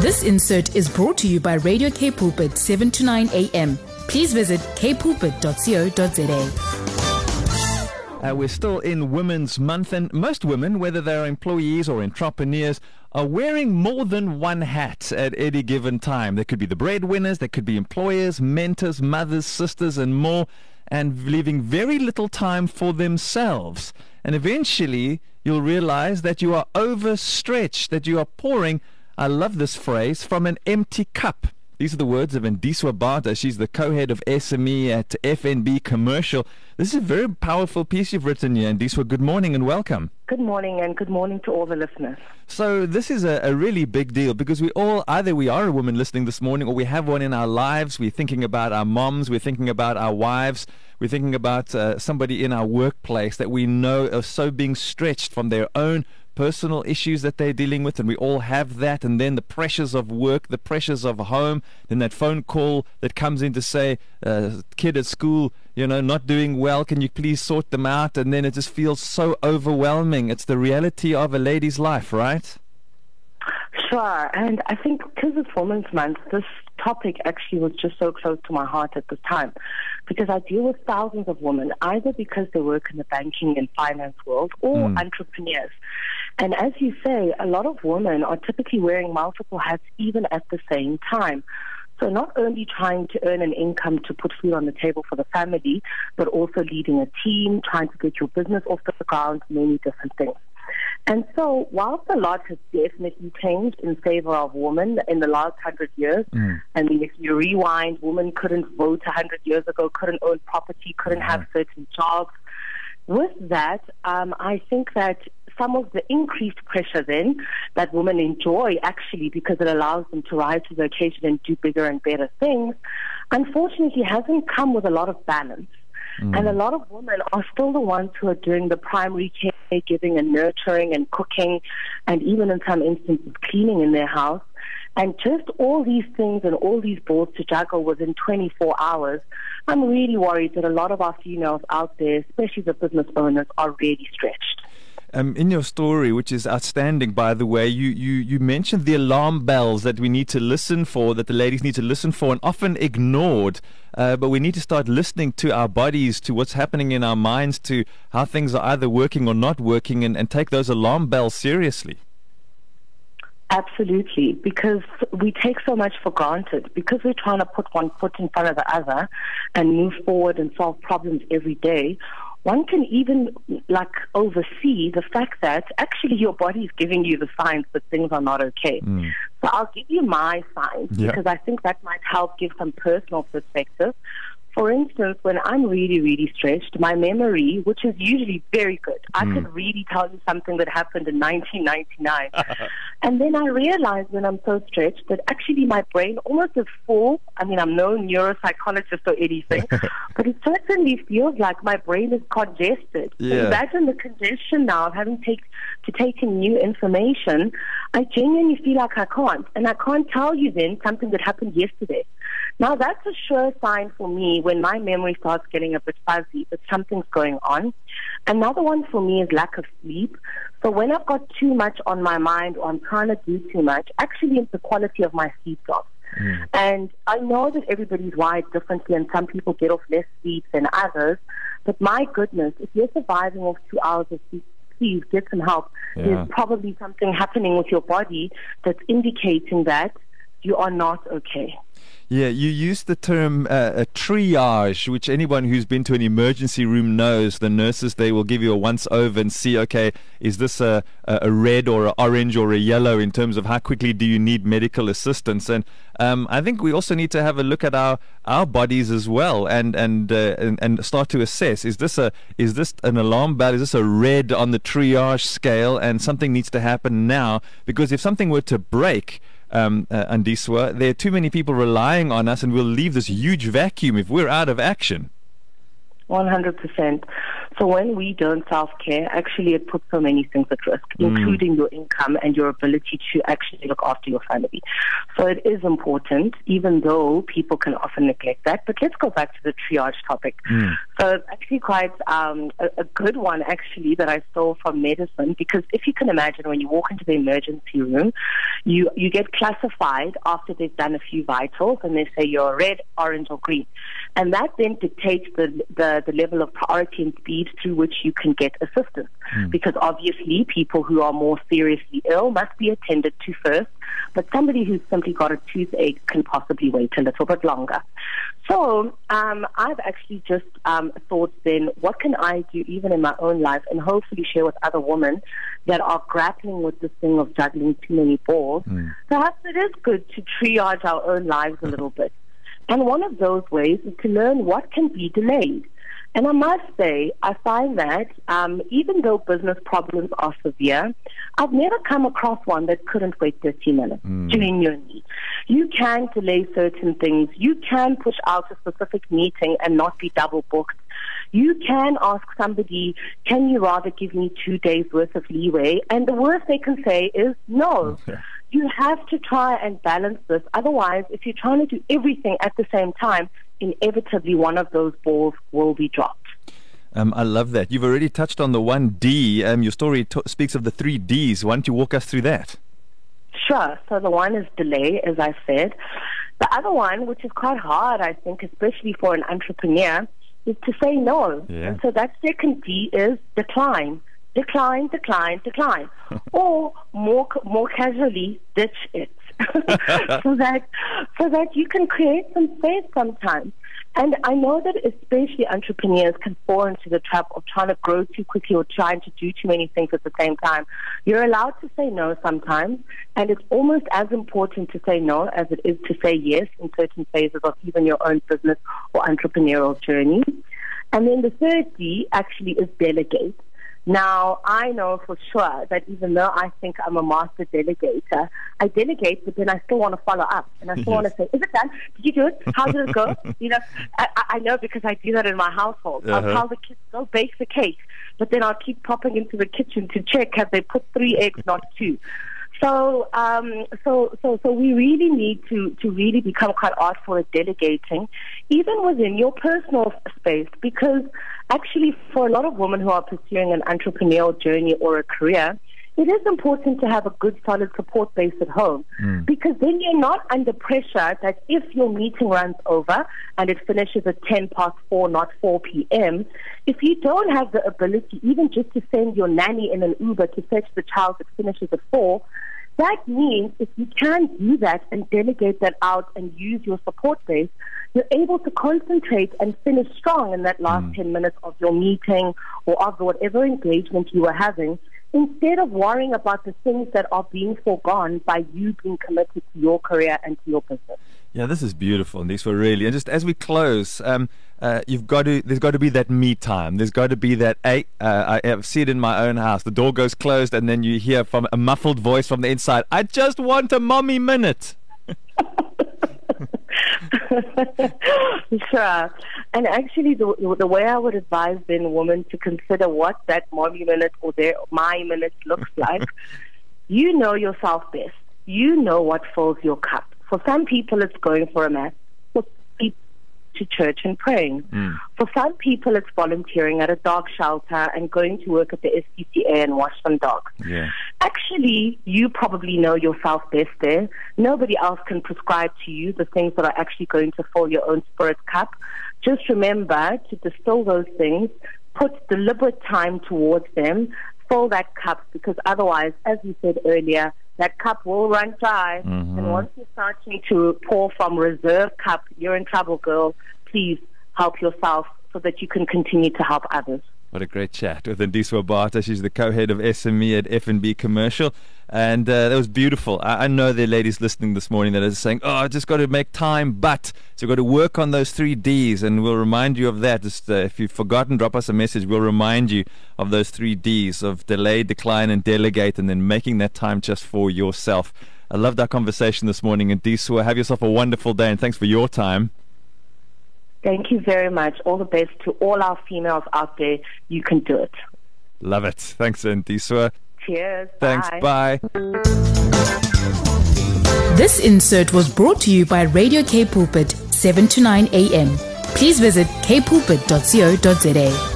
This insert is brought to you by Radio K Pulpit 7 to 9 a.m. Please visit kpulpit.co.za. Uh, we're still in Women's Month, and most women, whether they're employees or entrepreneurs, are wearing more than one hat at any given time. They could be the breadwinners, they could be employers, mentors, mothers, sisters, and more, and leaving very little time for themselves. And eventually, you'll realize that you are overstretched, that you are pouring, I love this phrase, from an empty cup. These are the words of Ndiswa Bata. She's the co-head of SME at FNB Commercial. This is a very powerful piece you've written here. Ndiswa, good morning and welcome. Good morning and good morning to all the listeners. So this is a, a, really big deal because we all, either we are a woman listening this morning or we have one in our lives. We're thinking about our moms. We're thinking about our wives. We're thinking about uh, somebody in our workplace that we know are so being stretched from their own personal issues that they're dealing with, and we all have that, and then the pressures of work, the pressures of home, then that phone call that comes in to say, uh, kid at school, you know, not doing well, can you please sort them out? And then it just feels so overwhelming. It's the reality of a lady's life, right? Sure, and I think because it's Women's Month, this topic actually was just so close to my heart at this time because I deal with thousands of women, either because they work in the banking and finance world or mm. entrepreneurs. And as you say, a lot of women are typically wearing multiple hats even at the same time. So not only trying to earn an income to put food on the table for the family, but also leading a team, trying to get your business off the ground, many different things. And so, whilst a lot has definitely changed in favor of women in the last hundred years, mm. I mean, if you rewind, women couldn't vote a hundred years ago, couldn't own property, couldn't have certain jobs. With that, um, I think that some of the increased pressure then that women enjoy actually because it allows them to rise to the occasion and do bigger and better things, unfortunately hasn't come with a lot of balance. Mm. And a lot of women are still the ones who are doing the primary caregiving and nurturing and cooking and even in some instances cleaning in their house. And just all these things and all these balls to juggle within 24 hours, I'm really worried that a lot of our females out there, especially the business owners, are really stretched. Um, in your story, which is outstanding, by the way, you, you, you mentioned the alarm bells that we need to listen for, that the ladies need to listen for, and often ignored. Uh, but we need to start listening to our bodies, to what's happening in our minds, to how things are either working or not working, and, and take those alarm bells seriously. Absolutely, because we take so much for granted. Because we're trying to put one foot in front of the other and move forward and solve problems every day, one can even like oversee the fact that actually your body is giving you the signs that things are not okay. Mm. So I'll give you my signs yeah. because I think that might help give some personal perspective. For instance, when I'm really, really stretched, my memory, which is usually very good, I mm. could really tell you something that happened in 1999. and then I realize when I'm so stretched that actually my brain almost is full. I mean, I'm no neuropsychologist or anything, but it certainly feels like my brain is congested. Yeah. Imagine the congestion now of having take, to take in new information. I genuinely feel like I can't. And I can't tell you then something that happened yesterday. Now, that's a sure sign for me when my memory starts getting a bit fuzzy that something's going on. Another one for me is lack of sleep. So when I've got too much on my mind or I'm trying to do too much, actually it's the quality of my sleep drops. Mm. And I know that everybody's wired differently and some people get off less sleep than others. But my goodness, if you're surviving off two hours of sleep, please get some help. Yeah. There's probably something happening with your body that's indicating that you are not okay. Yeah, you used the term uh, a triage, which anyone who's been to an emergency room knows. The nurses they will give you a once over and see, okay, is this a, a red or an orange or a yellow in terms of how quickly do you need medical assistance? And um, I think we also need to have a look at our, our bodies as well and and, uh, and and start to assess: is this a is this an alarm bell? Is this a red on the triage scale? And something needs to happen now because if something were to break um, uh, Ndiswa. There are too many people relying on us, and we'll leave this huge vacuum if we're out of action. 100%. So when we don't self-care, actually it puts so many things at risk, mm. including your income and your ability to actually look after your family. So it is important, even though people can often neglect that. But let's go back to the triage topic. Mm. So it's actually quite um, a, a good one, actually, that I saw from medicine, because if you can imagine when you walk into the emergency room, you, you get classified after they've done a few vitals and they say you're red, orange, or green. And that then dictates the, the, the level of priority and speed through which you can get assistance. Mm. Because obviously, people who are more seriously ill must be attended to first, but somebody who's simply got a toothache can possibly wait a little bit longer. So um, I've actually just um, thought then, what can I do even in my own life and hopefully share with other women that are grappling with this thing of juggling too many balls. Mm. Perhaps it is good to triage our own lives a little bit. And one of those ways is to learn what can be delayed. And I must say, I find that um, even though business problems are severe, I've never come across one that couldn't wait 30 minutes, mm. genuinely. You can delay certain things. You can push out a specific meeting and not be double booked. You can ask somebody, can you rather give me two days worth of leeway? And the worst they can say is no. Okay. You have to try and balance this. Otherwise, if you're trying to do everything at the same time, inevitably one of those balls will be dropped. Um, I love that. You've already touched on the one D. Um, your story t- speaks of the three Ds. Why don't you walk us through that? Sure. So the one is delay, as I said. The other one, which is quite hard, I think, especially for an entrepreneur, is to say no. Yeah. And so that second D is decline. Decline, decline, decline. or more more casually, ditch it. so that so that you can create some space sometimes. And I know that especially entrepreneurs can fall into the trap of trying to grow too quickly or trying to do too many things at the same time. You're allowed to say no sometimes, and it's almost as important to say no as it is to say yes in certain phases of even your own business or entrepreneurial journey. And then the third D actually is delegate. Now, I know for sure that even though I think I'm a master delegator, I delegate, but then I still want to follow up. And I still yes. want to say, is it done? Did you do it? How did it go? you know, I, I know because I do that in my household. Uh-huh. I'll tell the kids, go bake the cake. But then I'll keep popping into the kitchen to check have they put three eggs, not two. So, um, so, so, so we really need to, to really become quite artful at delegating, even within your personal space, because actually for a lot of women who are pursuing an entrepreneurial journey or a career, it is important to have a good solid support base at home mm. because then you're not under pressure that if your meeting runs over and it finishes at 10 past 4, not 4 p.m., if you don't have the ability even just to send your nanny in an Uber to fetch the child that finishes at 4, that means if you can do that and delegate that out and use your support base, you're able to concentrate and finish strong in that last mm. 10 minutes of your meeting or of whatever engagement you are having instead of worrying about the things that are being foregone by you being committed to your career and to your business. Yeah, this is beautiful, and these were really. And just as we close, um, uh, you've got to. There's got to be that me time. There's got to be that. Hey, uh, I see it in my own house. The door goes closed, and then you hear from a muffled voice from the inside. I just want a mommy minute. sure. And actually, the, the way I would advise then women to consider what that mommy minute or their my minute looks like, you know yourself best. You know what fills your cup. For some people, it's going for a mass to church and praying. Mm. For some people, it's volunteering at a dog shelter and going to work at the SPCA and wash some dogs. Yeah. Actually, you probably know yourself best there. Nobody else can prescribe to you the things that are actually going to fill your own spirit cup. Just remember to distill those things, put deliberate time towards them, fill that cup because otherwise, as you said earlier, that cup will run dry. Mm-hmm. And once you start to pour from reserve cup, you're in trouble, girl. Please help yourself so that you can continue to help others. What a great chat with Ndiswa Bata. She's the co-head of SME at FNB Commercial. And uh, that was beautiful. I, I, know there are ladies listening this morning that are saying, oh, I just got to make time, but. So we've got to work on those three Ds, and we'll remind you of that. Just uh, If you've forgotten, drop us a message. We'll remind you of those three Ds of delay, decline, and delegate, and then making that time just for yourself. I loved our conversation this morning. Ndiswa, have yourself a wonderful day, and thanks for your time. Thank you very much. All the best to all our females out there. You can do it. Love it. Thanks, Ntiswa. Cheers. Thanks. Bye. Bye. This insert was brought to you by Radio K Pulpit, 7 to 9 a.m. Please visit kpulpit.co.za.